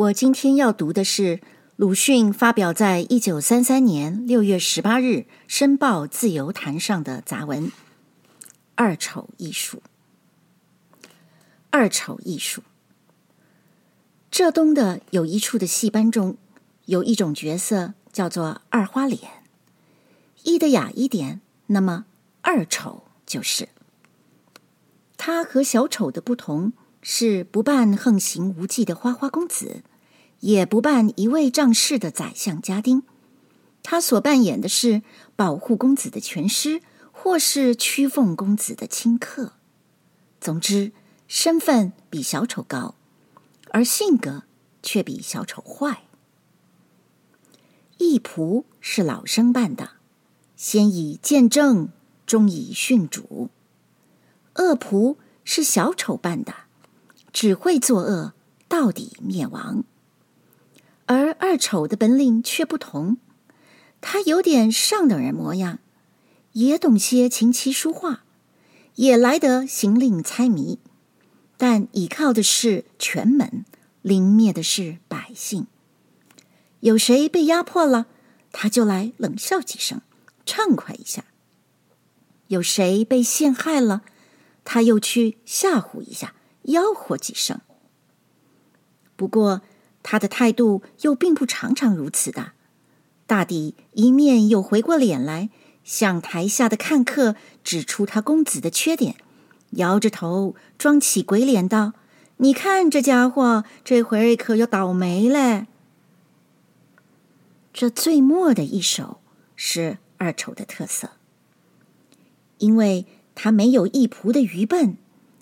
我今天要读的是鲁迅发表在一九三三年六月十八日《申报自由谈》上的杂文《二丑艺术》。二丑艺术。浙东的有一处的戏班中，有一种角色叫做二花脸，译的雅一点，那么二丑就是。他和小丑的不同是不扮横行无忌的花花公子。也不扮一位仗势的宰相家丁，他所扮演的是保护公子的权师，或是屈奉公子的亲客。总之，身份比小丑高，而性格却比小丑坏。义仆是老生扮的，先以见证，终以训主；恶仆是小丑扮的，只会作恶，到底灭亡。而二丑的本领却不同，他有点上等人模样，也懂些琴棋书画，也来得行令猜谜，但倚靠的是权门，凌灭的是百姓。有谁被压迫了，他就来冷笑几声，畅快一下；有谁被陷害了，他又去吓唬一下，吆喝几声。不过，他的态度又并不常常如此的，大抵一面又回过脸来，向台下的看客指出他公子的缺点，摇着头装起鬼脸道：“你看这家伙，这回可要倒霉嘞。”这最末的一首是二丑的特色，因为他没有一仆的愚笨，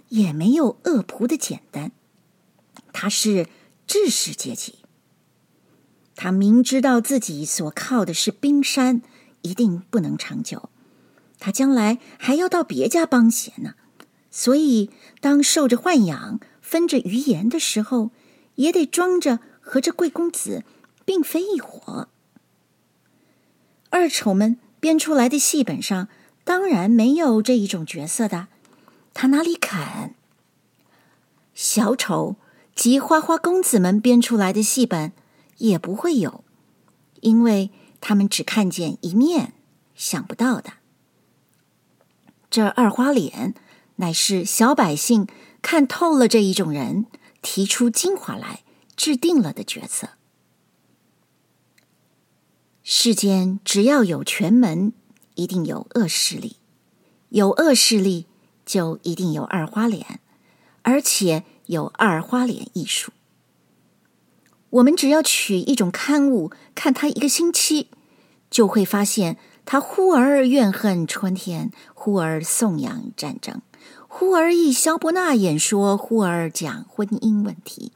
也没有恶仆的简单，他是。知识阶级，他明知道自己所靠的是冰山，一定不能长久。他将来还要到别家帮闲呢，所以当受着豢养、分着余盐的时候，也得装着和这贵公子并非一伙。二丑们编出来的戏本上，当然没有这一种角色的，他哪里肯？小丑。及花花公子们编出来的戏本也不会有，因为他们只看见一面，想不到的。这二花脸乃是小百姓看透了这一种人，提出精华来制定了的角色。世间只要有权门，一定有恶势力；有恶势力，就一定有二花脸，而且。有二花脸艺术，我们只要取一种刊物看它一个星期，就会发现它忽而怨恨春天，忽而颂扬战争，忽而以萧伯纳演说，忽而讲婚姻问题。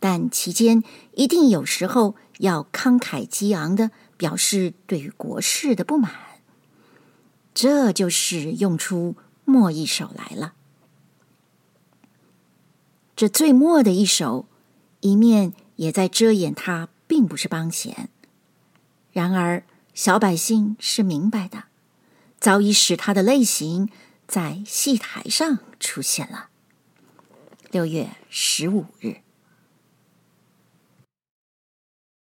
但其间一定有时候要慷慨激昂地表示对于国事的不满，这就是用出末一手来了。这最末的一首，一面也在遮掩他并不是帮闲。然而小百姓是明白的，早已使他的类型在戏台上出现了。六月十五日。